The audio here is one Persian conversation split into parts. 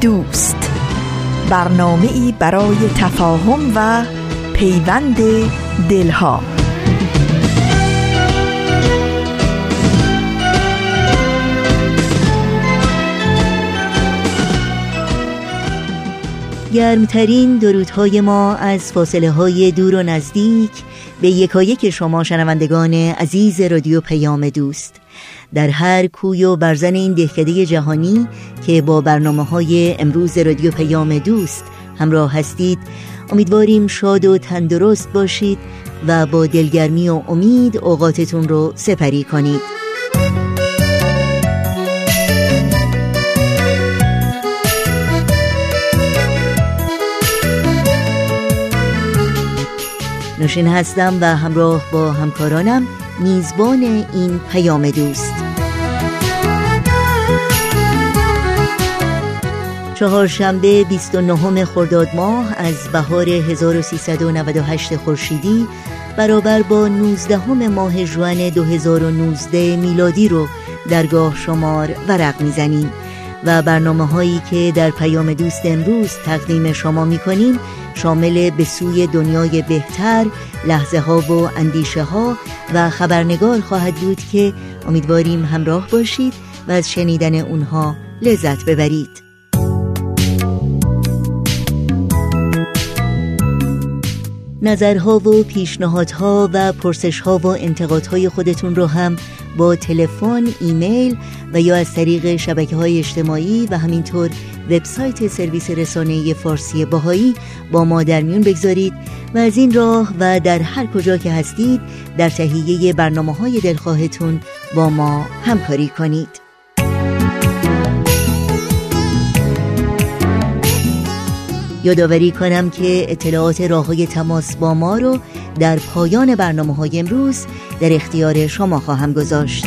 دوست. برنامه ای برای تفاهم و پیوند دلها. گرمترین درودهای ما از فاصله های دور و نزدیک به یکایک شما شنوندگان عزیز رادیو پیام دوست. در هر کوی و برزن این دهکده جهانی که با برنامه های امروز رادیو پیام دوست همراه هستید امیدواریم شاد و تندرست باشید و با دلگرمی و امید اوقاتتون رو سپری کنید. نوشین هستم و همراه با همکارانم. میزبان این پیام دوست. چهارشنبه 29 خرداد ماه از بهار 1398 خورشیدی برابر با 19 ماه جوان 2019 میلادی رو درگاه شمار ورق می‌زنیم. و برنامه هایی که در پیام دوست امروز تقدیم شما می کنیم شامل به سوی دنیای بهتر لحظه ها و اندیشه ها و خبرنگار خواهد بود که امیدواریم همراه باشید و از شنیدن اونها لذت ببرید. نظرها و پیشنهادها و پرسشها و انتقادهای خودتون رو هم با تلفن، ایمیل و یا از طریق شبکه های اجتماعی و همینطور وبسایت سرویس رسانه فارسی باهایی با ما در میون بگذارید و از این راه و در هر کجا که هستید در تهیه برنامه های دلخواهتون با ما همکاری کنید. یادآوری کنم که اطلاعات راه های تماس با ما رو در پایان برنامه های امروز در اختیار شما خواهم گذاشت.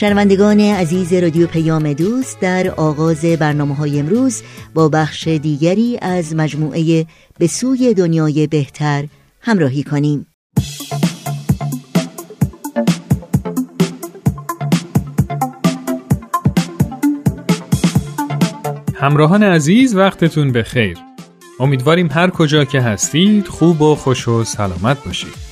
شنوندگان عزیز رادیو پیام دوست در آغاز برنامه های امروز با بخش دیگری از مجموعه به سوی دنیای بهتر همراهی کنیم. همراهان عزیز وقتتون به خیر امیدواریم هر کجا که هستید خوب و خوش و سلامت باشید.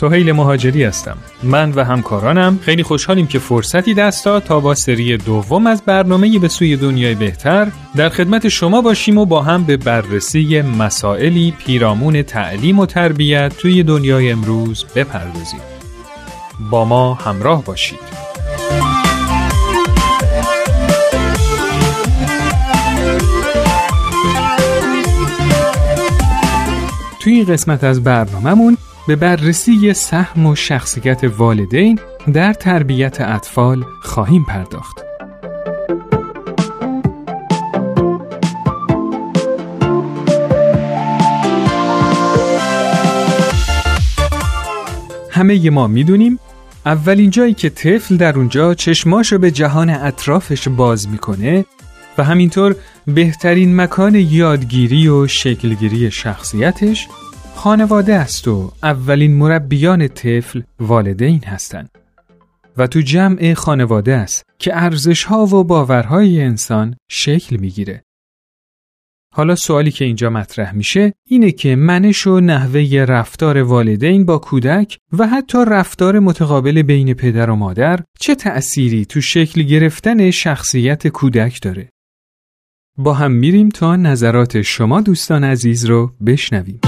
سهیل مهاجری هستم. من و همکارانم خیلی خوشحالیم که فرصتی دست داد تا با سری دوم از برنامه به سوی دنیای بهتر در خدمت شما باشیم و با هم به بررسی مسائلی پیرامون تعلیم و تربیت توی دنیای امروز بپردازیم. با ما همراه باشید. توی این قسمت از برنامهمون به بررسی سهم و شخصیت والدین در تربیت اطفال خواهیم پرداخت. همه ما می‌دونیم اولین جایی که طفل در اونجا چشماشو به جهان اطرافش باز می‌کنه و همینطور بهترین مکان یادگیری و شکلگیری شخصیتش خانواده است و اولین مربیان طفل والدین هستند و تو جمع خانواده است که ارزش ها و باورهای انسان شکل می‌گیره. حالا سوالی که اینجا مطرح میشه اینه که منش و نحوه رفتار والدین با کودک و حتی رفتار متقابل بین پدر و مادر چه تأثیری تو شکل گرفتن شخصیت کودک داره؟ با هم میریم تا نظرات شما دوستان عزیز رو بشنویم.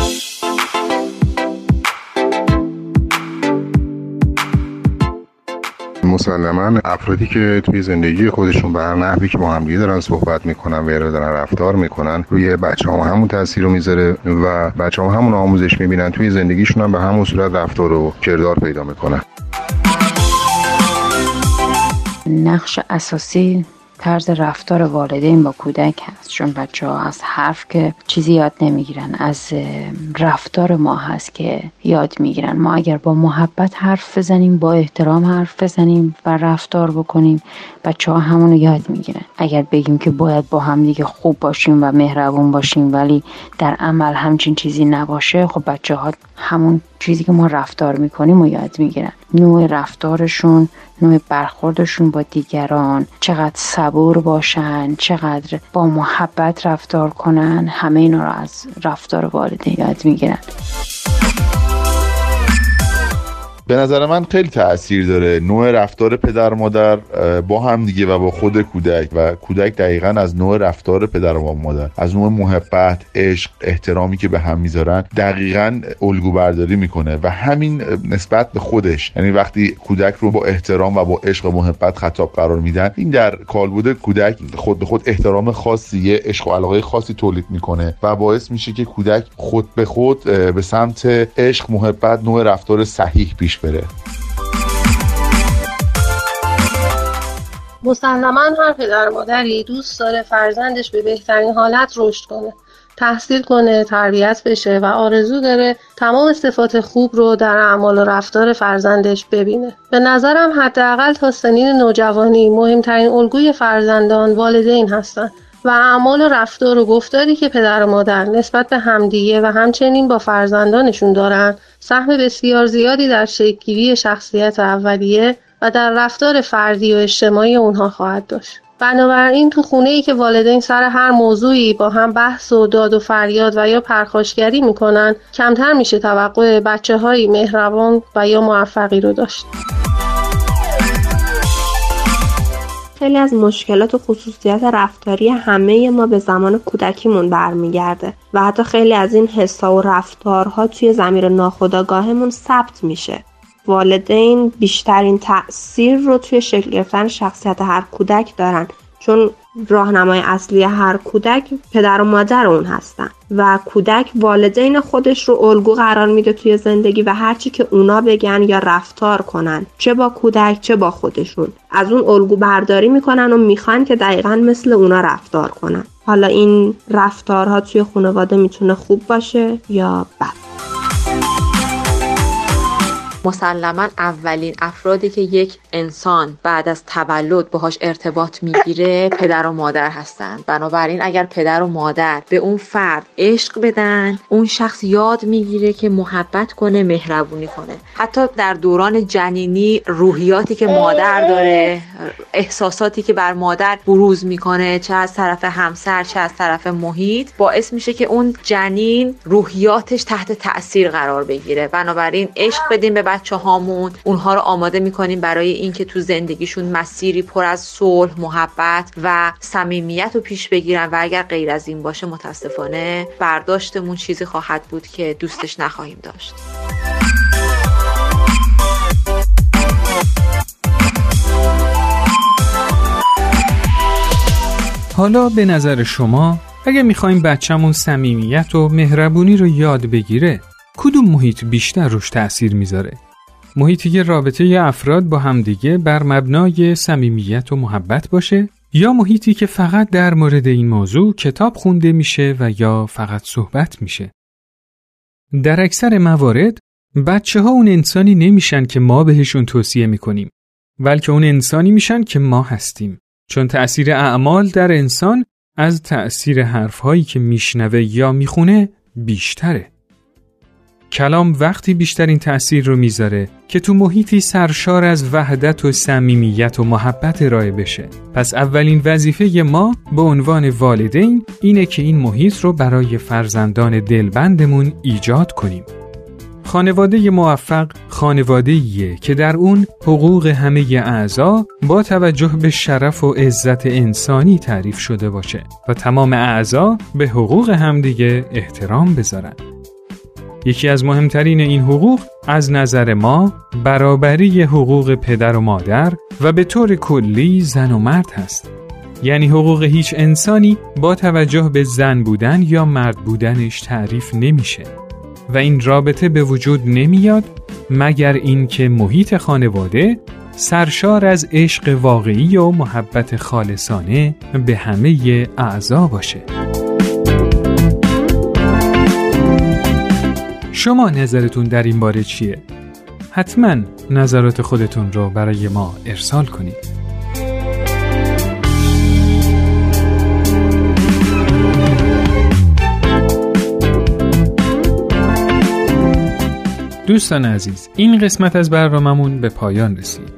مسلما افرادی که توی زندگی خودشون به هر نحوی که با هم دارن صحبت می‌کنن و دارن رفتار می‌کنن روی بچه هم همون تاثیر رو می‌ذاره و بچه هم همون آموزش می‌بینن. توی زندگیشون هم به همون صورت رفتار و کردار پیدا می‌کنن. نقش اساسی طرز رفتار والدین با کودک هست. چون بچه ها از حرف که چیزی یاد نمی‌گیرن از رفتار ما هست که یاد می‌گیرن. ما اگر با محبت حرف بزنیم با احترام حرف بزنیم و رفتار بکنیم بچه ها همونو یاد می‌گیرن. اگر بگیم که باید با هم دیگه خوب باشیم و مهربون باشیم ولی در عمل همچین چیزی نباشه خب بچه ها همون چیزی که ما رفتار می‌کنیم و یاد می‌گیرن. نوع رفتارشون نوع برخوردشون با دیگران چقدر صبور باشن چقدر با محبت رفتار کنن همه اینا رو از رفتار والدین یاد می‌گیرن. به نظر من خیلی تاثیر داره. نوع رفتار پدر مادر با هم دیگه و با خود کودک و کودک دقیقا از نوع رفتار پدر و مادر از نوع محبت عشق احترامی که به هم می‌ذارن دقیقا الگو برداری می‌کنه و همین نسبت به خودش. یعنی وقتی کودک رو با احترام و با عشق و محبت خطاب قرار میدن این در کالبد کودک خود به خود احترام خاصی عشق و علاقه خاصی تولید می‌کنه و باعث میشه که کودک خود به خود به سمت عشق محبت نوع رفتار صحیح پیش بره. مسلما هر پدر مادری دوست داره فرزندش به بهترین حالت رشد کنه تحصیل کنه تربیت بشه و آرزو داره تمام صفات خوب رو در اعمال و رفتار فرزندش ببینه. به نظرم حداقل تا سنین نوجوانی مهمترین الگوی فرزندان والدین هستند و اعمال و رفتار و گفتاری که پدر و مادر نسبت به همدیگه و همچنین با فرزندانشون دارن سهم بسیار زیادی در شکلگیری شخصیت اولیه و در رفتار فردی و اجتماعی اونها خواهد داشت. بنابراین تو خونه ای که والدین سر هر موضوعی با هم بحث و داد و فریاد و یا پرخاشگری می‌کنن کمتر میشه توقع بچه های مهربان و یا موفقی رو داشت. خیلی از مشکلات و خصوصیت رفتاری همه ما به زمان کودکیمون برمیگرده و حتی خیلی از این حسا و رفتارها توی زمیر ناخودآگاهمون ثبت میشه. والدین بیشترین تاثیر رو توی شکل گرفتن شخصیت هر کودک دارن. چون راهنمای اصلی هر کودک پدر و مادر اون هستن و کودک والدین خودش رو الگو قرار میده توی زندگی و هرچی که اونا بگن یا رفتار کنن چه با کودک چه با خودشون. از اون الگو برداری می‌کنن و می‌خوان که دقیقا مثل اونا رفتار کنن. حالا این رفتارها توی خانواده می‌تونه خوب باشه یا بد؟ مسلما اولین افرادی که یک انسان بعد از تولد باهاش ارتباط می‌گیره پدر و مادر هستند بنابراین اگر پدر و مادر به اون فرد عشق بدن اون شخص یاد می‌گیره که محبت کنه مهربونی کنه. حتی در دوران جنینی روحیاتی که مادر داره احساساتی که بر مادر بروز می‌کنه چه از طرف همسر چه از طرف محیط باعث میشه که اون جنین روحیاتش تحت تاثیر قرار بگیره. بنابراین عشق بدیم به بچه هامون اونها رو آماده می‌کنیم برای اینکه تو زندگیشون مسیری پر از صلح محبت و صمیمیت رو پیش بگیرن و اگر غیر از این باشه متاسفانه برداشتمون چیزی خواهد بود که دوستش نخواهیم داشت حالا به نظر شما اگه می‌خوایم بچهمون صمیمیت و مهربونی رو یاد بگیره کدوم محیط بیشتر روش تأثیر می‌ذاره؟ محیطی رابطه افراد با همدیگه بر مبنای صمیمیت و محبت باشه یا محیطی که فقط در مورد این موضوع کتاب خونده میشه و یا فقط صحبت میشه. در اکثر موارد بچه ها اون انسانی نمیشن که ما بهشون توصیه می‌کنیم بلکه اون انسانی میشن که ما هستیم. چون تأثیر اعمال در انسان از تأثیر حرفهایی که میشنوه یا می‌خونه بیشتره. کلام وقتی بیشترین تأثیر رو می‌ذاره که تو محیطی سرشار از وحدت و صمیمیت و محبت ارائه بشه. پس اولین وظیفه ما به عنوان والدین اینه که این محیط رو برای فرزندان دلبندمون ایجاد کنیم. خانواده موفق خانواده که در اون حقوق همه اعضا با توجه به شرف و عزت انسانی تعریف شده باشه و تمام اعضا به حقوق همدیگه احترام بذارن. یکی از مهمترین این حقوق از نظر ما برابری حقوق پدر و مادر و به طور کلی زن و مرد هست. یعنی حقوق هیچ انسانی با توجه به زن بودن یا مرد بودنش تعریف نمیشه و این رابطه به وجود نمیاد مگر اینکه محیط خانواده سرشار از عشق واقعی و محبت خالصانه به همه اعضا باشه. شما نظرتون در این باره چیه؟ حتما نظرات خودتون رو برای ما ارسال کنید. دوستان عزیز این قسمت از برنامهمون به پایان رسید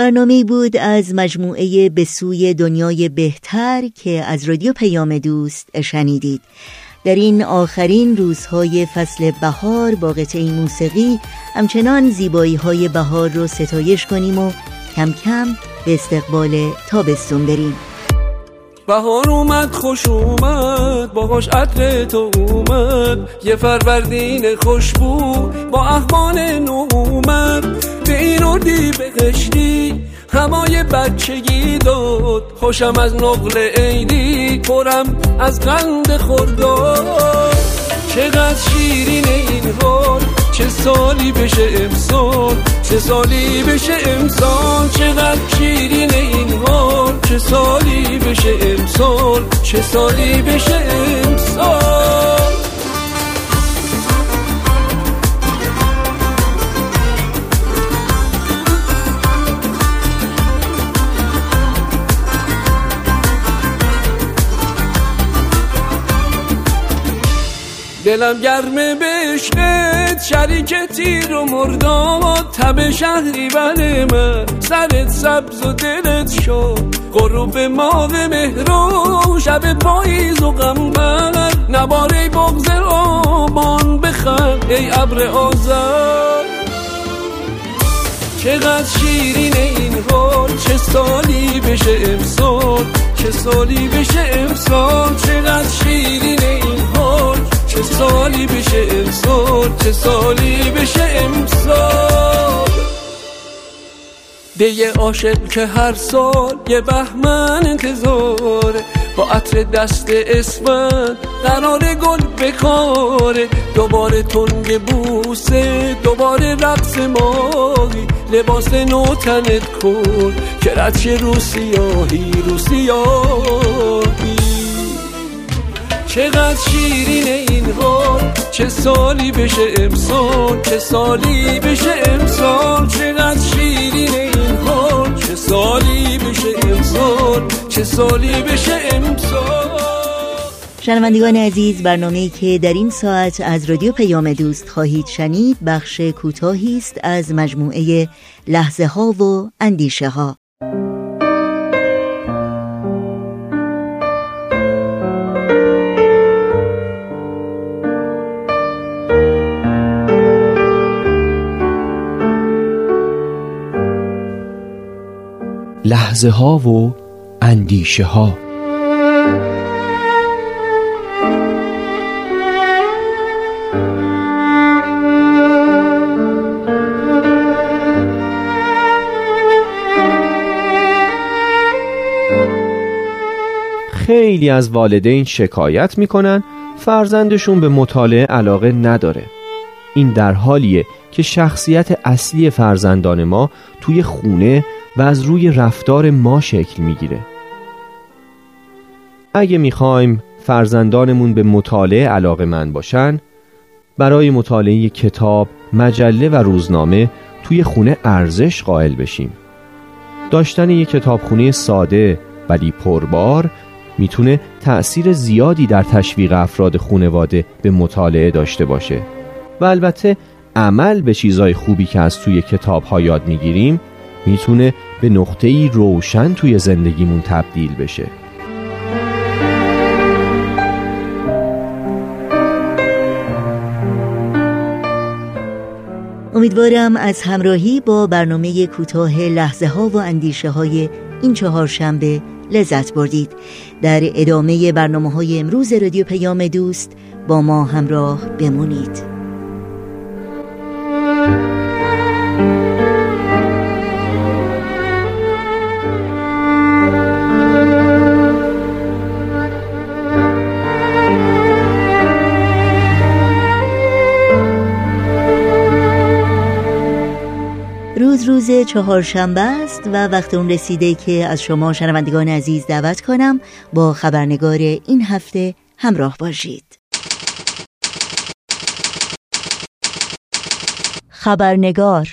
برنامه بود از مجموعه به سوی دنیای بهتر که از رادیو پیام دوست شنیدید. در این آخرین روزهای فصل بهار با قطعه موسیقی همچنان زیبایی های بهار رو ستایش کنیم و کم کم به استقبال تابستون بریم. بهار اومد خوش اومد باهاش عطر تو اومد. یه فروردین خوشبو با احوال نو اومد. به این اردی بهشتی همای بچگی داد. خوشم از نقل عیدی پرم از قند خورداد چقدر شیرین این حال چه سالی بشه امسال چه سالی بشه امسال. چقدر شیرین این حال چه سالی بشه امسال؟ چه سالی بشه امسال؟ دلم گرمه بشنت شریک تیر و مرداد تب شهری بله من. سرت سبز و دلت شد غروب ماه مهرو شب پاییز و غمبر نباره بغز آبان بخند ای ابر آزر چقدر شیرین این حال. چه سالی بشه امسال؟ چه سالی بشه امسال؟ چقدر شیرین این حال؟ چه سالی بشه امسال چه سالی بشه امسال؟ دیگه عاشق که هر سال یه بهمن انتظاره با عطر دست اسفند قرار گل بکاره. دوباره تنگ بوسه دوباره رقص ماهی لباس نو تنت کن که رد رو سیاهی رو سیاهی. چقدر شیرین این حال؟ چه سالی بشه امسال؟ چه سالی بشه امسال؟ چقدر شیرین این حال؟ چه سالی بشه امسال؟ چه سالی بشه امسال؟ شنوندگان عزیز برنامه‌ای که در این ساعت از رادیو پیام دوست خواهید شنید بخش کوتاهی است از مجموعه لحظه ها و اندیشه ها لحظه ها و اندیشه ها خیلی از والدین شکایت می‌کنن فرزندشون به مطالعه علاقه نداره. این در حالیه که شخصیت اصلی فرزندان ما توی خونه و از روی رفتار ما شکل می‌گیره. اگه می‌خوایم فرزندانمون به مطالعه علاقه من باشن برای مطالعه کتاب، مجله و روزنامه توی خونه ارزش قائل بشیم. داشتن یک کتابخونه ساده ولی پربار می‌تونه تأثیر زیادی در تشویق افراد خونواده به مطالعه داشته باشه. و البته عمل به چیزای خوبی که از توی کتاب ها یاد می‌گیریم می‌تونه به نقطه‌ای روشن توی زندگیمون تبدیل بشه. امیدوارم از همراهی با برنامه کوتاه لحظه ها و اندیشه های این چهار شنبه لذت بردید. در ادامه برنامه های امروز رادیو پیام دوست با ما همراه بمونید. روز روز چهارشنبه است و وقت اون رسیده که از شما شنوندگان عزیز دعوت کنم با خبرنگار این هفته همراه باشید. خبرنگار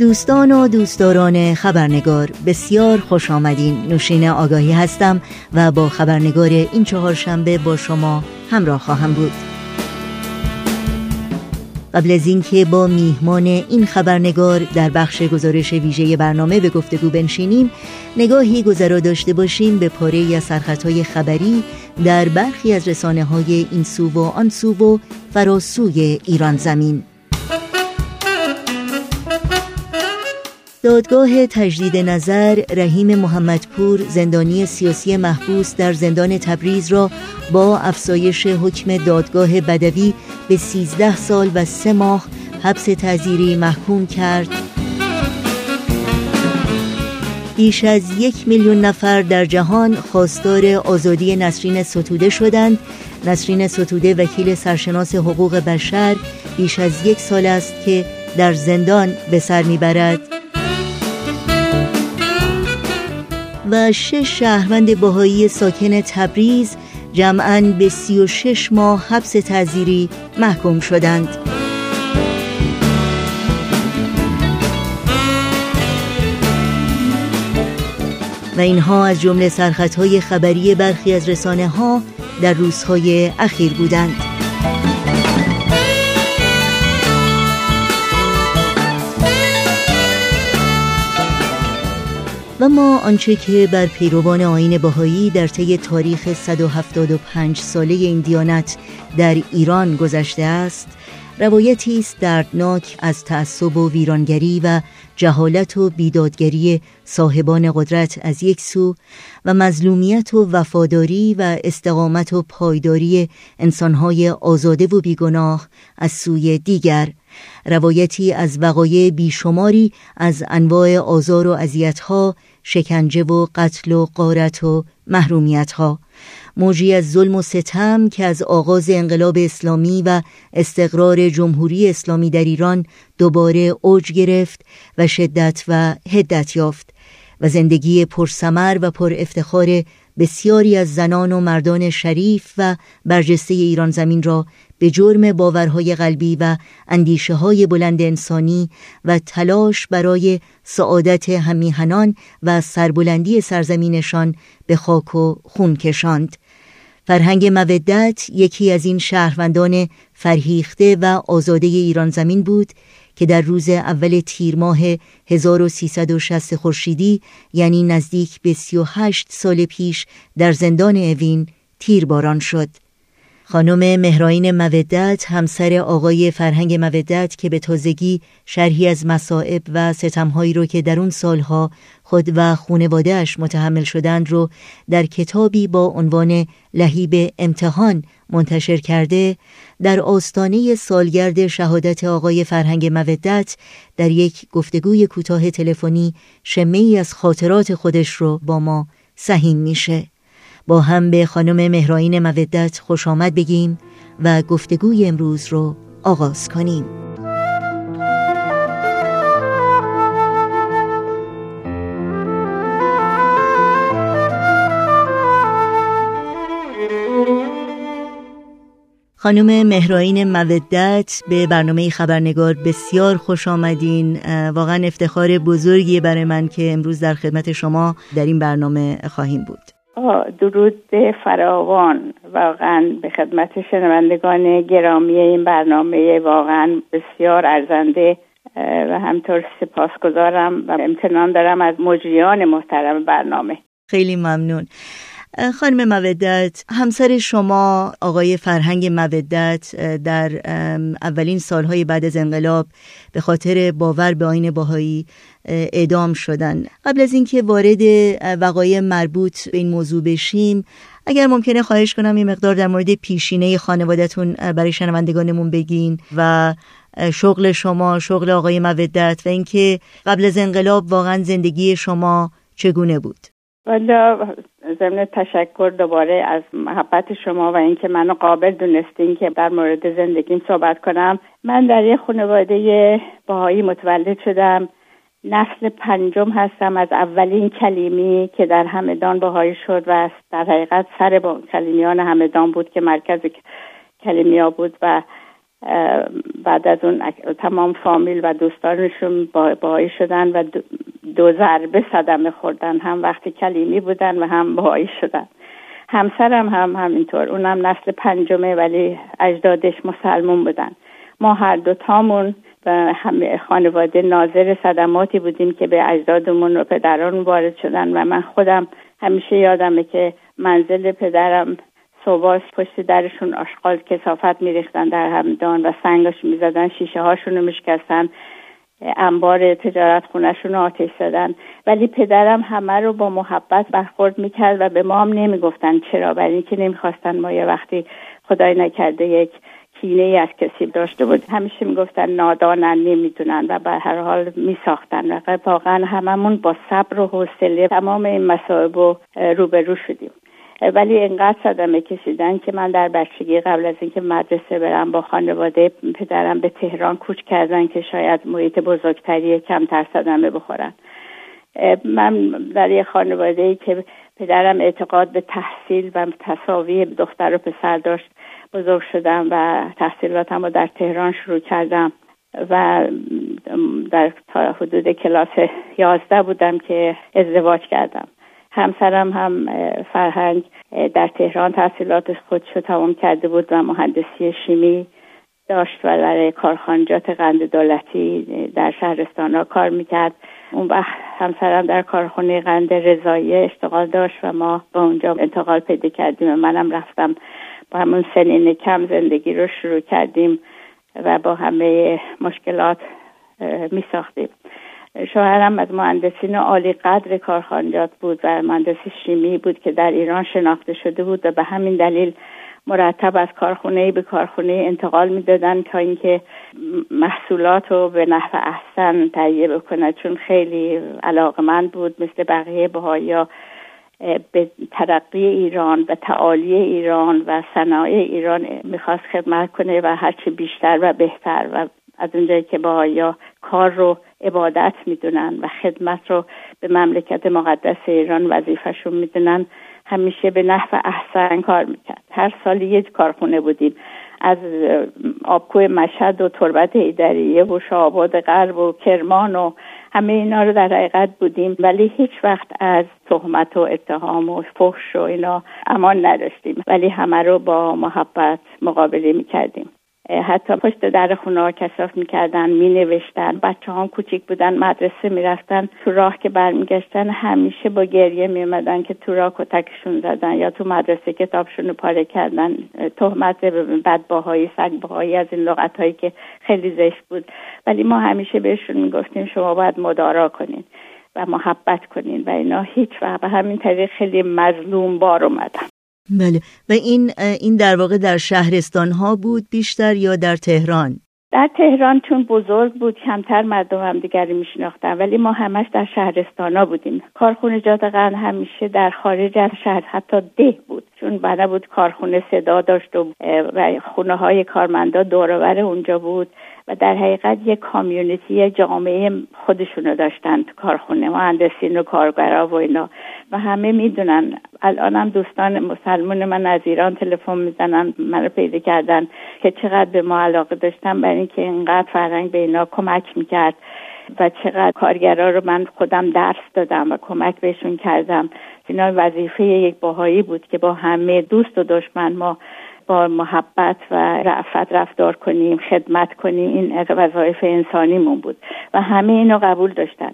دوستان و دوستداران خبرنگار بسیار خوش آمدین. نوشین آگاهی هستم و با خبرنگار این چهارشنبه با شما همراه خواهم بود. قبل از اینکه با میهمان این خبرنگار در بخش گزارش ویژه برنامه به گفتگو بنشینیم نگاهی گذرا داشته باشیم به پاره از سرخطهای خبری در برخی از رسانه های این سو و آن سو و فراسوی ایران زمین. دادگاه تجدید نظر رحیم محمدپور زندانی سیاسی محبوس در زندان تبریز را با افزایش حکم دادگاه بدوی به 13 سال و سه ماه حبس تعذیری محکوم کرد. بیش از یک میلیون نفر در جهان خواستار آزادی نسرین ستوده شدند. نسرین ستوده وکیل سرشناس حقوق بشر بیش از یک سال است که در زندان به سر می‌برد. و شش شهروند باهایی ساکن تبریز جمعا به سی و شش ماه حبس تعذیری محکوم شدند. و اینها از جمله سرخطهای خبری برخی از رسانه ها در روزهای اخیر بودند. و ما آنچه که بر پیروان آین باهایی در طی تاریخ 175 ساله این دیانت در ایران گذشته است روایتی است دردناک از تعصب و ویرانگری و جهالت و بیدادگری صاحبان قدرت از یک سو و مظلومیت و وفاداری و استقامت و پایداری انسانهای آزاده و بیگناه از سوی دیگر روایتی از وقایع بیشماری از انواع آزار و اذیت‌ها شکنجه و قتل و قارت و محرومیت ها موجی از ظلم و ستم که از آغاز انقلاب اسلامی و استقرار جمهوری اسلامی در ایران دوباره اوج گرفت و شدت و هدت یافت و زندگی پرسمر و پر افتخار بسیاری از زنان و مردان شریف و برجسته ایران زمین را به جرم باورهای قلبی و اندیشه های بلند انسانی و تلاش برای سعادت همیهنان و سربلندی سرزمینشان به خاک و خون کشاند. فرهنگ مودت یکی از این شهروندان فرهیخته و آزاده ایران زمین بود که در روز اول تیر ماه 1360 خورشیدی یعنی نزدیک به 38 سال پیش در زندان اوین تیرباران شد. خانم مهراین مودت همسر آقای فرهنگ مودت که به تازگی شرحی از مصائب و ستمهایی رو که در اون سالها خود و خونوادهش متحمل شدند رو در کتابی با عنوان لهیب امتحان منتشر کرده در آستانه سالگرد شهادت آقای فرهنگ مودت در یک گفتگوی کوتاه تلفنی شمه از خاطرات خودش رو با ما سهیم میشه. با هم به خانم مهراین مودت خوش آمد بگیم و گفتگوی امروز رو آغاز کنیم. خانم مهراین مودت به برنامه خبرنگار بسیار خوش آمدین. واقعا افتخار بزرگی برای من که امروز در خدمت شما در این برنامه خواهیم بود. درود فراوان. واقعا به خدمت شنوندگان گرامی این برنامه واقعا بسیار ارزنده و همطور سپاسگزارم و امتنان دارم از مجریان محترم برنامه. خیلی ممنون. خانم مودت همسر شما آقای فرهنگ مودت در اولین سالهای بعد از انقلاب به خاطر باور به آین باهایی اعدام شدن. قبل از اینکه وارد وقایع مربوط به این موضوع بشیم اگر ممکنه خواهش کنم این مقدار در مورد پیشینه خانوادهتون برای شنوندگانمون بگین و شغل شما شغل آقای مودت و اینکه قبل از انقلاب واقعا زندگی شما چگونه بود. والا ضمن تشکر دوباره از محبت شما و اینکه منو قابل دونستین که در مورد زندگیم صحبت کنم. من در یه خانواده باهایی متولد شدم. نسل پنجم هستم. از اولین کلیمی که در همدان باهایی شد و در حقیقت سر با کلیمیان همدان بود که مرکز کلیمیا بود و بعد از اون تمام فامیل و دوستانشون باهایی شدن و دو ضربه صدمه خوردن. هم وقتی کلیمی بودن و هم باهایی شدن. همسرم هم همینطور. اونم نسل پنجمه ولی اجدادش مسلمون بودن. ما هر دو تامون و همه خانواده ناظر صدماتی بودیم که به اجدادمون و پدران وارد شدن و من خودم همیشه یادمه که منزل پدرم صبح پشت درشون آشغال کسافت میریختن در همدان و سنگش می‌زدن شیشه هاشون رو میشکستن انبار تجارت خونشون رو آتش زدن. ولی پدرم همه رو با محبت برخورد می‌کرد و به ما هم نمی‌گفتن چرا برای اینکه نمی‌خواستن ما یه وقتی خدای نکرده یک کینه ای از کسی داشته بود. همیشه می‌گفتن نادانن نمی‌دونن و به هر حال میساختن. و واقعا هممون با صبر و حوصله تمام این مصائب رو روبرو شدیم. ولی انقدر صدمه کشیدن که من در بچگی قبل از اینکه مدرسه برم با خانواده پدرم به تهران کوچ کردن که شاید محیط بزرگتری کمتر صدمه بخورن. من در یه خانواده ای که پدرم اعتقاد به تحصیل و تصاوی دختر و پسر داشت بزرگ شدم و تحصیلاتم رو در تهران شروع کردم و در حدود کلاس یازده بودم که ازدواج کردم. همسرم هم فرهنگ در تهران تحصیلات خودشو تمام کرده بود و مهندسی شیمی داشت و در کارخانجات قند دولتی در شهرستان ها کار می‌کرد. اون وقت همسرم در کارخانه قند رضایی اشتغال داشت و ما به اونجا انتقال پیدا کردیم و منم رفتم با همون سنین کم زندگی رو شروع کردیم و با همه مشکلات می ساختیم شوهرم از مهندسین عالی قدر کارخانجات بود و مهندس شیمی بود که در ایران شناخته شده بود و به همین دلیل مرتب از کارخونه به کارخونه انتقال می‌دادن تا اینکه محصولات رو به نحو احسن تهیه بکنه. چون خیلی علاقمند بود مثل بقیه بهایا به ترقی ایران و تعالی ایران و صنایع ایران می‌خواست خدمت کنه و هرچی بیشتر و بهتر و از اونجایی که باهایا کار رو عبادت می‌دونن و خدمت رو به مملکت مقدس ایران وظیفهشون می‌دونن همیشه به نحو احسن کار می‌کرد. هر سال یک کارخونه بودیم. از آبکوی مشهد و تربت ایدریه و شعباد غرب و کرمان و همه اینا رو در حقیقت بودیم. ولی هیچ وقت از تهمت و اتهام و فحش و اینا امان نداشتیم. ولی همه رو با محبت مقابله می‌کردیم. حتی پشت در خونه ها کساف می‌کردن می نوشتن بچه هم کوچیک بودن مدرسه می‌رفتن. تو راه که برمیگشتن همیشه با گریه میومدن که تو راه کتکشون زدن یا تو مدرسه کتابشون رو پاره کردن. تهمت بدباهایی سگباهایی از این لغت هایی که خیلی زشت بود. ولی ما همیشه بهشون می‌گفتیم شما باید مدارا کنین و محبت کنین و اینا. هیچ وقت به همین طریق خیلی مظلوم بار اومدن. بله. و این این در واقع در شهرستان ها بود بیشتر یا در تهران؟ در تهران چون بزرگ بود کمتر مردم هم دیگری میشناختن ولی ما همش در شهرستانا بودیم. کارخونه جات قند همیشه در خارج از شهر حتی ده بود چون بنا بود کارخونه صدا داشت و خونه های کارمندا دورور اونجا بود. و در حقیقت یک کامیونیتی جامعه خودشونو داشتن تو کارخونه مهندسین و کارگرا و اینا. و همه می‌دونن. الان هم دوستان مسلمون من از ایران تلفن می‌زنن منو پیدا کردن که چقدر به ما علاقه داشتن برای اینکه اینقدر فرهنگ به اینا کمک می‌کرد و چقدر کارگرا رو من خودم درس دادم و کمک بهشون کردم. اینا وظیفه یک باهایی بود که با همه دوست و دشمن ما محبت و رعفت رفتار کنیم خدمت کنیم این وظایف انسانیمون بود و همه اینو قبول داشتن.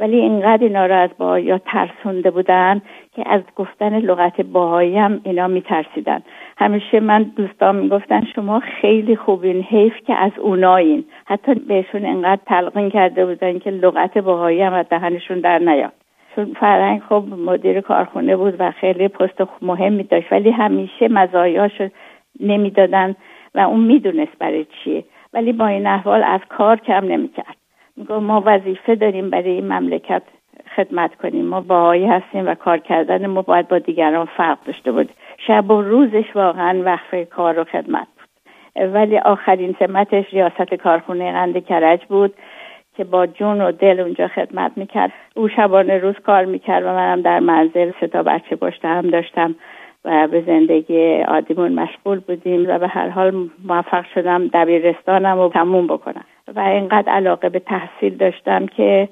ولی اینقدر اینا رو از باهایی ترسونده بودن که از گفتن لغت باهایی هم اینا میترسیدن. همیشه من دوستان می‌گفتن شما خیلی خوبین حیف که از اونایین. حتی بهشون اینقدر تلقین کرده بودن که لغت باهایی هم از دهنشون در نیاد. چون فرهنگ خب مدیر کارخونه بود و خیلی پست مهمی داشت. ولی همیشه مزایاشو نمی‌دادن و اون می‌دونست برای چیه. ولی با این احوال از کار کم نمی‌کرد. میگو ما وظیفه داریم برای این مملکت خدمت کنیم. ما باهایی هستیم و کار کردن ما باید با دیگران فرق داشته بود شب و روزش واقعا وقفه کار و خدمت بود. ولی آخرین سمتش ریاست کارخونه قند کرج بود که با جون و دل اونجا خدمت می‌کرد. او شبانه روز کار می‌کرد و منم در منزل سه تا بچه پشت هم داشتم. و به زندگی عادیمون مشغول بودیم و به هر حال موفق شدم دبیرستانم رو تموم بکنم. و اینقدر علاقه به تحصیل داشتم که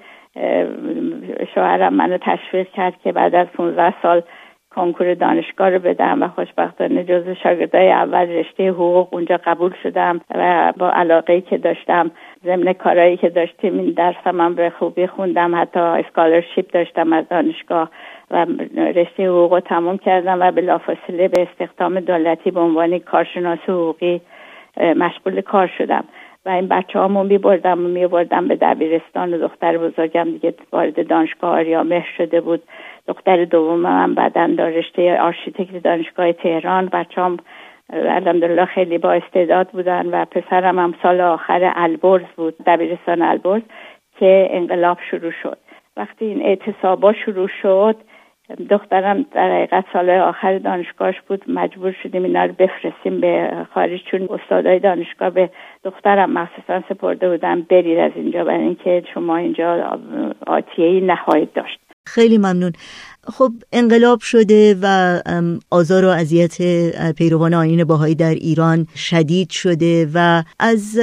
شوهرم منو تشویق کرد که بعد از 15 سال کنکور دانشگاه رو بدم و خوشبختانه جز شاگردای اول رشته حقوق اونجا قبول شدم و با علاقه که داشتم ضمن کارهایی که داشتیم این درسم هم به خوبی خوندم حتی اسکالرشیپ داشتم از دانشگاه. و رشته حقوق رو تموم کردم و بلافاصله به استخدام دولتی به عنوان کارشناس حقوقی مشغول کار شدم. و این بچه هامون می بردم و می بردم به دبیرستان و دختر بزرگم دیگه وارد دانشگاه آریامهر شده بود. دختر دوم من بعدا در رشته آرشیتکت دانشگاه تهران. بچه هم الحمدلله خیلی با استعداد بودن و پسرم هم سال آخر البرز بود دبیرستان البرز که انقلاب شروع شد. وقتی این اعتصابا شروع شد دخترم در حقیقت سال آخر دانشگاهش بود. مجبور شدیم اینا رو بفرستیم به خارج چون استادای دانشگاه به دخترم مخصوصا سپرده بودن برید از اینجا برای اینکه شما اینجا آتیه نهایت داشت. خیلی ممنون. خب انقلاب شده و آزار و اذیت پیروان آین باهایی در ایران شدید شده و از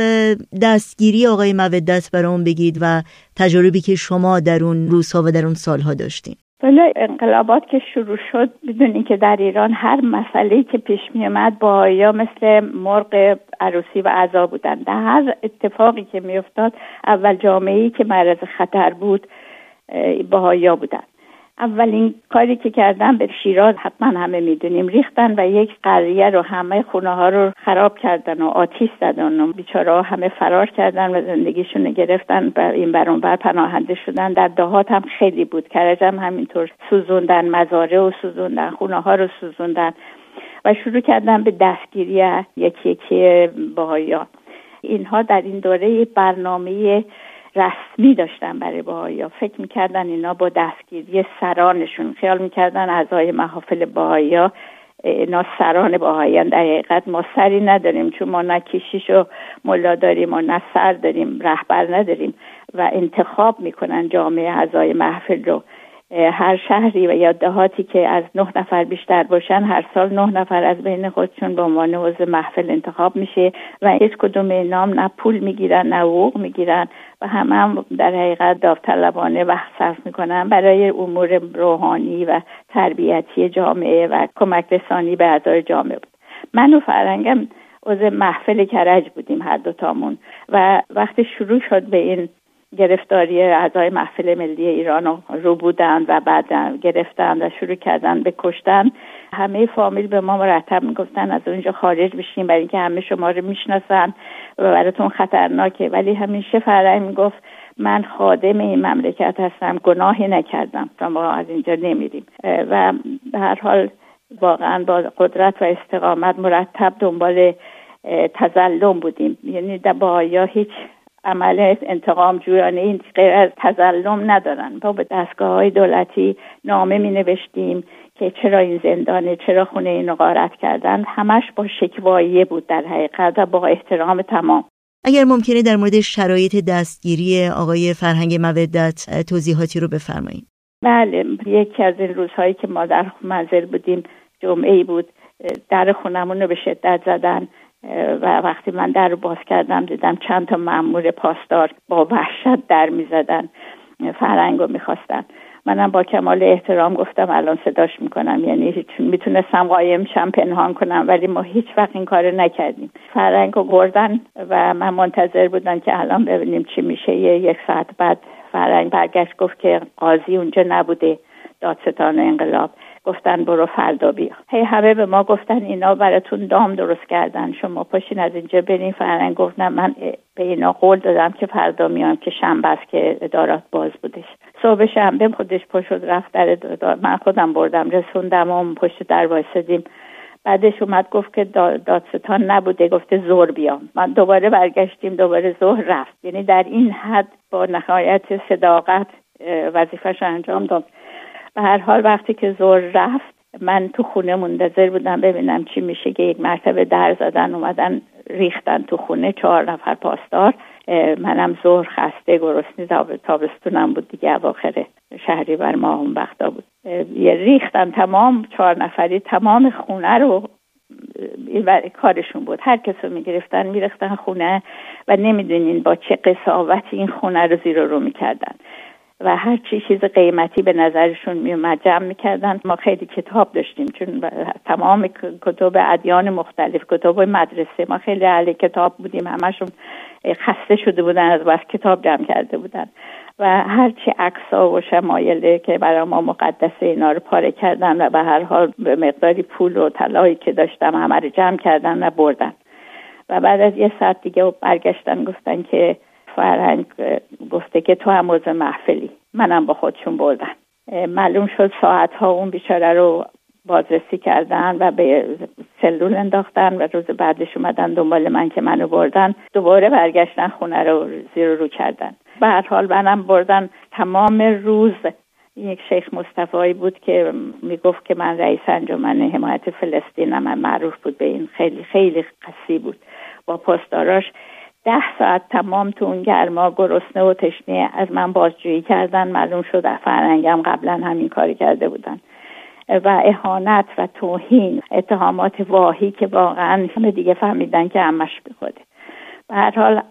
دستگیری آقای مودت برام بگید و تجربی که شما در اون روزها و در اون سالها داشتین. بله انقلابات که شروع شد بدونی که در ایران هر مسئله که پیش می آمد با یا مثل مرغ عروسی و عذا بودن در هر اتفاقی که می افتاد اول جامعه که معرض خطر بود باهایا بودن. اولین کاری که کردن به شیراز حتما همه می‌دونیم. ریختن و یک قریه رو همه خونه ها رو خراب کردن و آتیش زدن و بیچاره همه فرار کردن و زندگیشون گرفتن و این برون بر پناهنده شدن. در دهات هم خیلی بود. کرج هم همینطور سوزوندن مزاره و سوزوندن خونه ها رو سوزوندن و شروع کردن به دستگیری یکی یکی باهایان اینها در این دوره برنامه رسمی داشتن برای باهایی فکر می‌کردن اینا با دستگیری سرانشون. خیال می‌کردن اعضای محافل باهایی اینا سران باهایی در حقیقت ما سری نداریم چون ما نه کشیش و ملا داریم و نه سر داریم رهبر نداریم و انتخاب می‌کنن جامعه اعضای محفل رو. هر شهری و یا دهاتی که از نه نفر بیشتر باشن هر سال نه نفر از بین خودشون به عنوان عضو محفل انتخاب میشه و هیچ کدوم نام نه پول می‌گیرن نه حقوق می‌گیرن و همه هم در حقیقت داوطلبانه وقت صرف می‌کنن برای امور روحانی و تربیتی جامعه و کمک رسانی به اعضای جامعه بود. من و فرنگم عضو محفل کرج بودیم هر دوتامون و وقتی شروع شد به این گرفتاری اعضای محفل ملی ایران رو بودن و بعد گرفتن و شروع کردن به کشتن. همه فامیل به ما مرتب می‌گفتن از اونجا خارج بشین برای اینکه همه شما رو می‌شناسن و براتون خطرناکه. ولی همیشه فرعی می‌گفت من خادم این مملکت هستم گناهی نکردم. ما از اینجا نمیریم. و به هر حال واقعا با قدرت و استقامت مرتب دنبال تزلم بودیم. یعنی با یا هیچ عمل انتقام جویانه این غیر از تظلم ندارن. با به دستگاه های دولتی نامه می نوشتیم که چرا این زندانه چرا خونه اینو غارت کردن. همش با شکواییه بود در حقیقت و با احترام تمام. اگر ممکنه در مورد شرایط دستگیری آقای فرهنگ مودت توضیحاتی رو بفرمایید. بله یکی از این روزهایی که ما در منزل بودیم جمعه ای بود در خونمون رو به شدت زدن. و وقتی من در رو باز کردم دیدم چند تا مأمور پاسدار با وحشت در می‌زدن فرنگ رو می‌خواستن. منم با کمال احترام گفتم الان صداش می‌کنم یعنی هیچ می‌تونستم قایم شم پنهان کنم ولی ما هیچ وقت این کار نکردیم. فرنگ رو بردن و من منتظر بودم که الان ببینیم چی میشه. یک ساعت بعد فرنگ برگشت گفت که قاضی اونجا نبوده دادستان انقلاب. گفتن برو فردا بیا. هی همه به ما گفتن اینا براتون دام درست کردن. شما پاشین از اینجا برین. فرنگ گفت نه من به اینا قول دادم که فردا میام که شنبه است که ادارات باز بودش. صبح شنبه خودش پشت رفت در من خودم بردم. رسوندم و پشت در وایسادیم بعدش اومد گفت که دادستان نبوده. گفته زور بیام. من دوباره برگشتیم. دوباره ظهر رفت. یعنی در این حد با نهایت صداقت وظیفش انجام داد. به هر حال وقتی که زور رفت من تو خونه منتظر بودم ببینم چی میشه که یک مرتبه در زدن اومدن ریختن تو خونه چهار نفر پاسدار. منم زور خسته گرسنی تابستونم بود دیگه اواخر شهری بر ما اون وقتا بود. یه ریختن تمام چهار نفری تمام خونه رو کارشون بود. هر کس رو می‌گرفتن می‌رفتن خونه و نمی‌دونین با چه قصاوتی این خونه رو زیر رو می‌کردن. و هر چی چیز قیمتی به نظرشون میومد جمع می‌کردن. ما خیلی کتاب داشتیم چون تمام کتب ادیان مختلف کتب مدرسه ما خیلی اهل کتاب بودیم. همشون خسته شده بودن از بس کتاب جمع کرده بودن. و هرچی عکسا و شمایله که برای ما مقدسه اینا رو پاره کردن و به هر حال به مقداری پول و طلایی که داشتم همه رو جمع کردن و بردن. و بعد از یه ساعت دیگه برگشتن گفتن که فرهنگ گفته که تو هم عضو محفلی. منم با خودشون بردن. معلوم شد ساعت ها اون بیچاره رو بازرسی کردن و به سلول انداختن و روز بعدش اومدن دنبال من که منو بردن. دوباره برگشتن خونه رو زیر رو کردن. به هر حال منم بردن. تمام روز یک شیخ مصطفی بود که می‌گفت که من رئیس انجمن حمایت فلسطینم. من معروف بود به این. خیلی خیلی قصی بود. با پستاراش ده ساعت تمام تو اون گرما گرسنه و تشنه از من بازجویی کردن معلوم شد فرنگم قبلا همین کاری کرده بودن. و اهانت و توهین اتهامات واهی که واقعا همه دیگه فهمیدن که همش بخوده به هر حال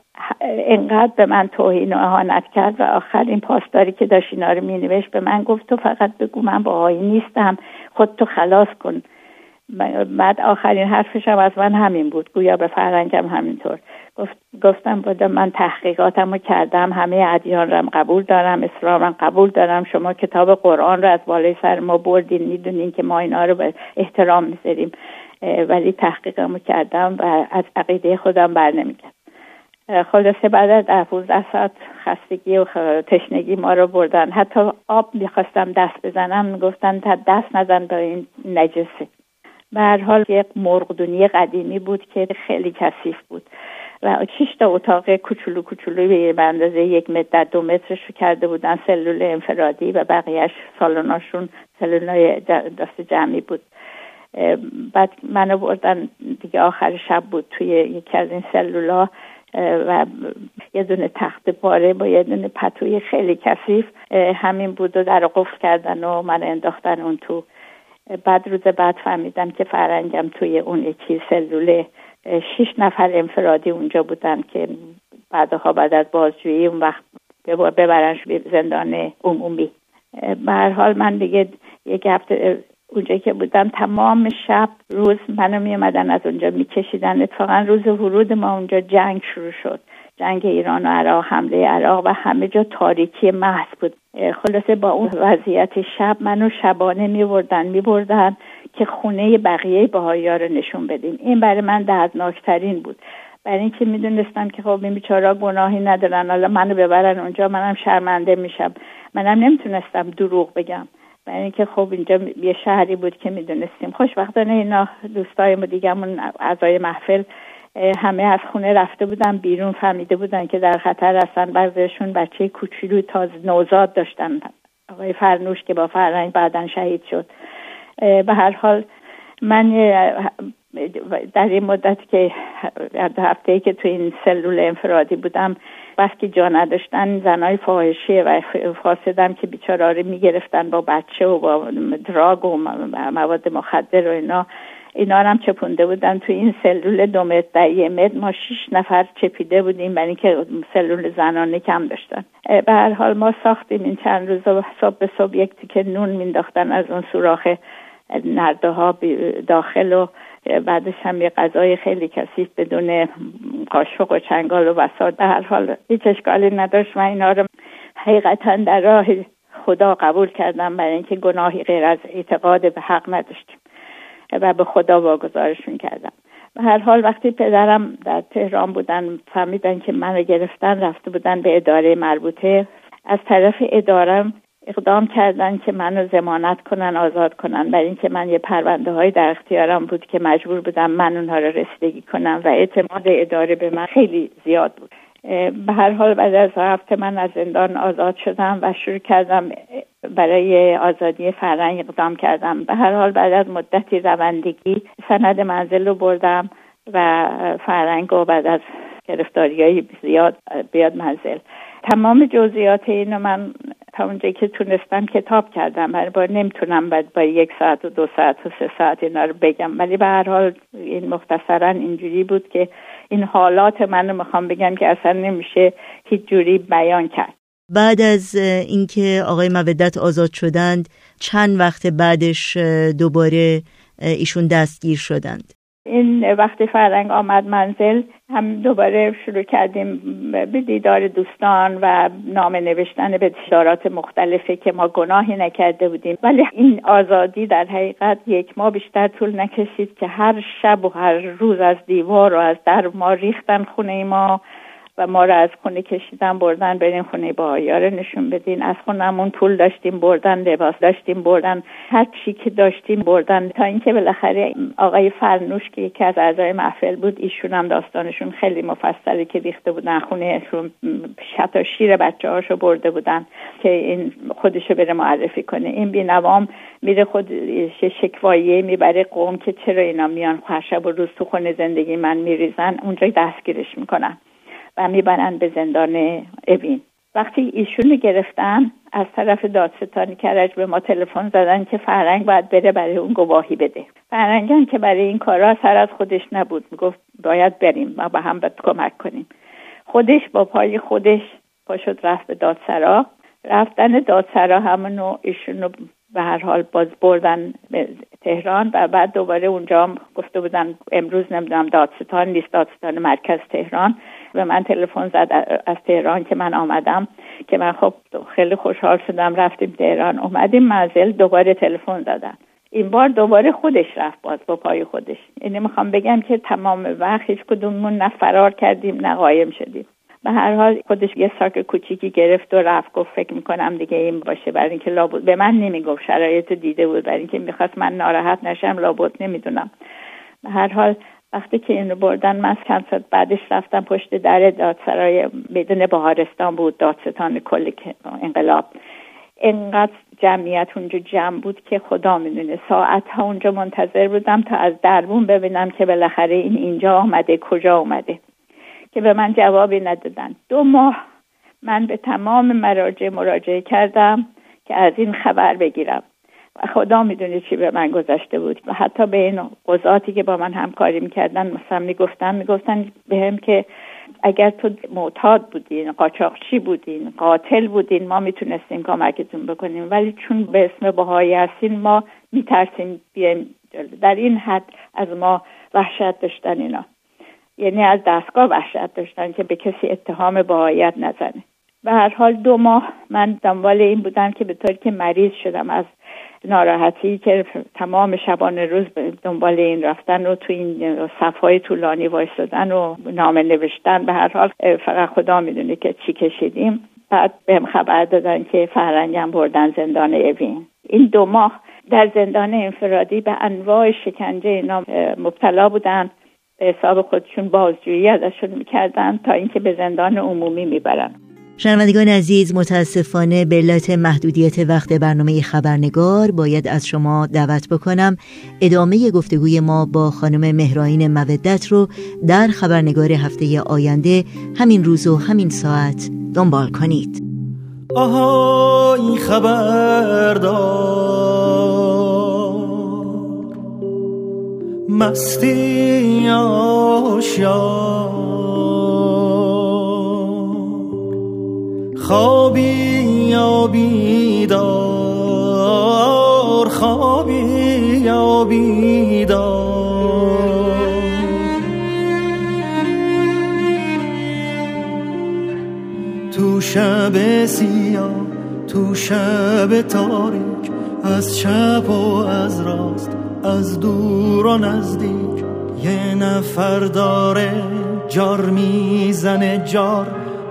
انقدر به من توهین و اهانت کرد و آخر این پاسداری که داشت اینا رو مینوشت به من گفت تو فقط بگو من باهایی نیستم خود تو خلاص کن. بعد آخرین حرفش هم از من همین بود. گویا به فرنگم همینطور. گفت گفتم بوده من تحقیقاتم رو کردم. همه ادیان رو قبول دارم اسلام قبول دارم. شما کتاب قرآن رو از بالای سر ما بردین. می‌دونین که ما اینا رو به احترام می‌ذاریم. ولی تحقیقم رو کردم و از عقیده خودم بر نمیگم خلاصه بعد از 15 ساعت خستگی و تشنگی ما رو بردن. حتی آب می‌خواستم دست بزنم. می‌گفتن تا دست نزن با این نجسه به حال یک مرغدونی قدیمی بود که خیلی کثیف بود. و شش تا اتاق کوچولو کوچولو به اندازه یک متر در دو مترش کرده بودن سلول انفرادی و بقیهش سالناشون سلولای دست جمعی بود. بعد منو بردن دیگه آخر شب بود توی یکی از این سلولا و یه دونه تخت پاره با یه دونه پتوی خیلی کثیف. همین بود و در قفل کردن و من انداختن اون تو بعد روز بعد فهمیدم که فرنگم توی اون یکی سلوله شش نفر انفرادی اونجا بودن که بعدها بعد از بازجویی اون وقت ببرنش زندان عمومی. به هر حال من دیگه یک هفته اونجا که بودم تمام شب روز منو می از اونجا میکشیدن. اتفاقا روز ورود ما اونجا جنگ شروع شد. جنگ ایران و عراق حمله عراق و همه جا تاریکی محض بود. خلاصه با اون وضعیت شب منو شبانه می بردن می بردن که خونه بقیه باهایا رو نشون بدیم این برای من دردناکترین بود. برای اینکه می‌دونستم که خب این بیچارا گناهی ندارن حالا منو ببرن اونجا منم شرمنده میشم. منم نمی‌تونستم دروغ بگم. برای اینکه خب اینجا یه شهری بود که می‌دونستیم خوشبختانه اینا دوستای ما دیگهمون اعضای محفل همه از خونه رفته بودن بیرون فهمیده بودن که در خطر هستن. بعضیشون بچه کوچولو تازه نوزاد داشتن. آقای فرنوش که با فرنگ بعدا شهید شد. به هر حال من در این مدت که هفته ای که تو این سلول انفرادی بودم وقتی جا نداشتن زنای فاحشه و فاسدم که بیچاره می‌گرفتن با بچه و با دراگ و مواد مخدر و اینا اینا هم چپونده بودن تو این سلول دو متر در یه متر. ما شیش نفر چپیده بودیم برای اینکه سلول زنانه کم داشتن. به هر حال ما ساختیم این چند روز صبح به صبح یک تیکه نون مینداختن از اون سوراخ نرده ها داخل و بعدش هم یه غذای خیلی کثیف بدون قاشق و چنگال و بساط به هر حال هیچ اشکالی نداشت. من اینا رو حقیقتا در راه خدا قبول کردم برای اینکه گناهی غیر از اعتقاد به حق نداشتیم. و به خدا واگذارشون کردم. به هر حال وقتی پدرم در تهران بودن فهمیدن که منو گرفتن رفته بودن به اداره مربوطه از طرف ادارم اقدام کردن که منو زمانت کنن آزاد کنن. برای اینکه من یه پرونده های در اختیارم بود که مجبور بودم من اونها رو رسیدگی کنم و اعتماد اداره به من خیلی زیاد بود. به هر حال بعد از هفته من از زندان آزاد شدم و شروع کردم برای آزادی فرنگ اقدام کردم. به هر حال بعد از مدتی روندگی سند منزل رو بردم و فرنگ و بعد از گرفتاری زیاد بیاد منزل. تمام جزئیات اینو من تا اونجایی که تونستم کتاب کردم. برای با نمی‌تونم بعد با یک ساعت و دو ساعت و سه ساعت اینا رو بگم. ولی به هر حال این مختصرا اینجوری بود که این حالات من رو می‌خوام بگم که اصلا نمیشه هیچ جوری بیان کرد. بعد از اینکه آقای مودت آزاد شدند چند وقت بعدش دوباره ایشون دستگیر شدند؟ این وقتی فرنگ آمد منزل هم دوباره شروع کردیم به دیدار دوستان و نامه نوشتن به اشارات مختلفه که ما گناهی نکرده بودیم. ولی این آزادی در حقیقت یک ماه بیشتر طول نکشید که هر شب و هر روز از دیوار و از در ما ریختن خونه ما. و ما رو از خونه کشیدن بردن برین خونه با رو نشون بدین. از خونمون پول داشتیم بردن لباس داشتیم بردن هر چی که داشتیم بردن. تا اینکه بالاخره آقای فرنوش که یکی از اعضای محفل بود ایشون هم داستانشون خیلی مفصلی که ریخته بودن. خونهشون شتا شیر بچه هاشو برده بودن که این خودشو بره معرفی کنه. این بینوام میره خود شکواییه می‌بره قوم که چرا اینا میان شب و روز تو خونه زندگی من میریزن. اونجا دستگیرش می‌کنن. و می‌برن به زندان اوین. وقتی ایشون رو گرفتن از طرف دادستانی کرج به ما تلفن زدن که فرنگ باید بره برای اون گواهی بده. فرنگان که برای این کارا سر از خودش نبود. می‌گفت باید بریم ما به هم باید کمک کنیم. خودش با پای خودش پاشد رفت به دادسرا. رفتن دادسرا همونو ایشون رو به هر حال باز بردن به تهران و بعد دوباره اونجا گفته بودن امروز نمی‌دونم دادستان نیست دادستان مرکز تهران. به من تلفن زد از تهران که من آمدم که من خب خیلی خوشحال شدم رفتیم تهران. اومدیم منزل دوباره تلفن زدن. این بار دوباره خودش رفت باز با پای خودش. اینه می‌خوام بگم که تمام وقت هیچ کدوممون نه فرار کردیم نه قایم شدیم. به هر حال خودش یه ساک کوچیکی گرفت و رفت گفت فکر می‌کنم دیگه این باشه. برای اینکه لابد به من نمی‌گفت شرایط دیده بود. برای اینکه می‌خواست من ناراحت نشم لابد نمی‌دونم. به هر حال وقتی که اینو بردن من ساعت بعدش رفتم پشت در دادسرای بدون بهارستان بود دادستان کل انقلاب. انقدر جمعیت اونجا جمع بود که خدا می‌دونه. ساعت ها اونجا منتظر بودم تا از دربون ببینم که بالاخره این اینجا آمده کجا آمده. که به من جوابی ندادن. دو ماه من به تمام مراجع مراجعه کردم که از این خبر بگیرم. و خدا می‌دونه چی به من گذشته بود. و حتی به این قضاتی که با من همکاری می‌کردن مثلا می‌گفتن می‌گفتن به هم که اگر تو معتاد بودین قاچاقچی بودین قاتل بودین ما می‌تونستیم کمکتون بکنیم. ولی چون به اسم بهایی هستین ما میترسیم بیایم در این حد از ما وحشت داشتن اینا. یعنی از دستگاه وحشت داشتن که به کسی اتهام بهاییت نزنه. به هر حال دو ماه من دنبال این بودم که به طوری که مریض شدم از ناراحتی که تمام شبانه روز دنبال این رفتن و تو این صفهای طولانی وایستادن و نامه نوشتن به هر حال فقط خدا می‌دونه که چی کشیدیم. بعد بهم خبر دادن که فرنگم بردن زندان اوین. این دو ماه در زندان انفرادی به انواع شکنجه اینا مبتلا بودن. به حساب خودشون بازجویی ازشون می‌کردن تا اینکه به زندان عمومی می‌برن. شنوندگان عزیز متاسفانه به علت محدودیت وقت برنامه خبرنگار باید از شما دعوت بکنم. ادامه گفتگوی ما با خانم مهراین مودت رو در خبرنگار هفته آینده همین روز و همین ساعت دنبال کنید. آها این خبردار مستی خوابی یا بیدار؟ خوابی یا بیدار؟ تو شب سیاه تو شب تاریک از چپ و از راست از دور و نزدیک یه نفر داره جار می‌زنه جار.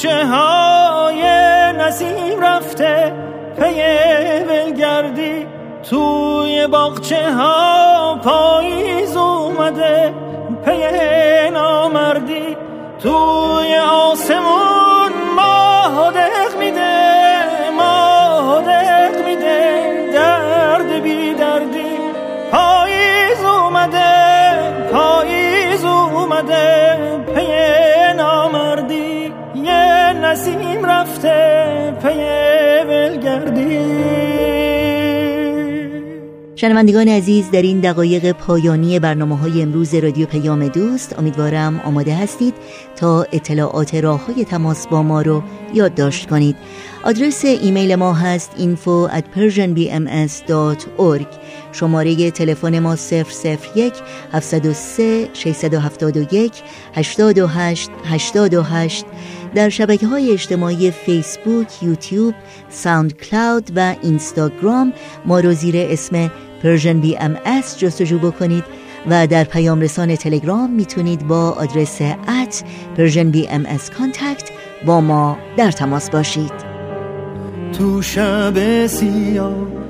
کوچه های نسیم رفته پی ولگردی توی باغچه ها پاییز اومده پی نامردی توی آسمون ماه دق میده ماه دق میده درد بی دردی پاییز اومده پاییز اومده. نسیم رفته پی شنوندگان عزیز در این دقایق پایانی برنامه های امروز رادیو پیام دوست امیدوارم آماده هستید تا اطلاعات راه های تماس با ما رو یادداشت کنید. آدرس ایمیل ما هست info at persianbms.org شماره تلفن ما 001 703 671 828 828 در شبکه های اجتماعی فیسبوک، یوتیوب، SoundCloud و اینستاگرام ما رو زیر اسم Persian BMS جستجو بکنید و در پیام رسان تلگرام می‌تونید با آدرس at Persian BMS contact با ما در تماس باشید. تو شب سیاه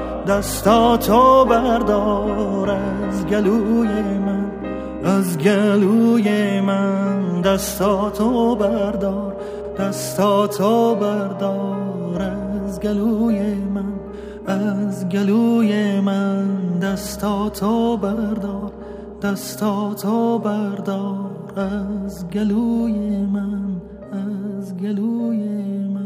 دستاتو بردار از گلوی من از گلوی من. دستاتو بردار دستاتو بردار از گلوی من از گلوی من. دستاتو بردار دستاتو بردار از گلوی من از گلوی من.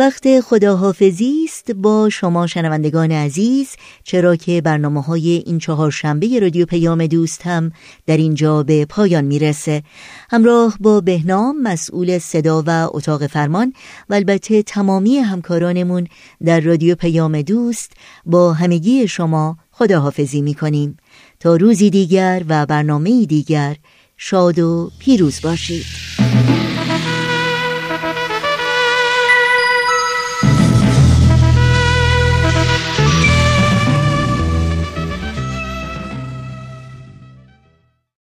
وقت خداحافظی است با شما شنوندگان عزیز چرا که برنامه های این چهار شنبه رادیو پیام دوست هم در اینجا به پایان می‌رسه. همراه با بهنام مسئول صدا و اتاق فرمان و البته تمامی همکارانمون در رادیو پیام دوست با همگی شما خداحافظی می‌کنیم. تا روزی دیگر و برنامه دیگر شاد و پیروز باشید.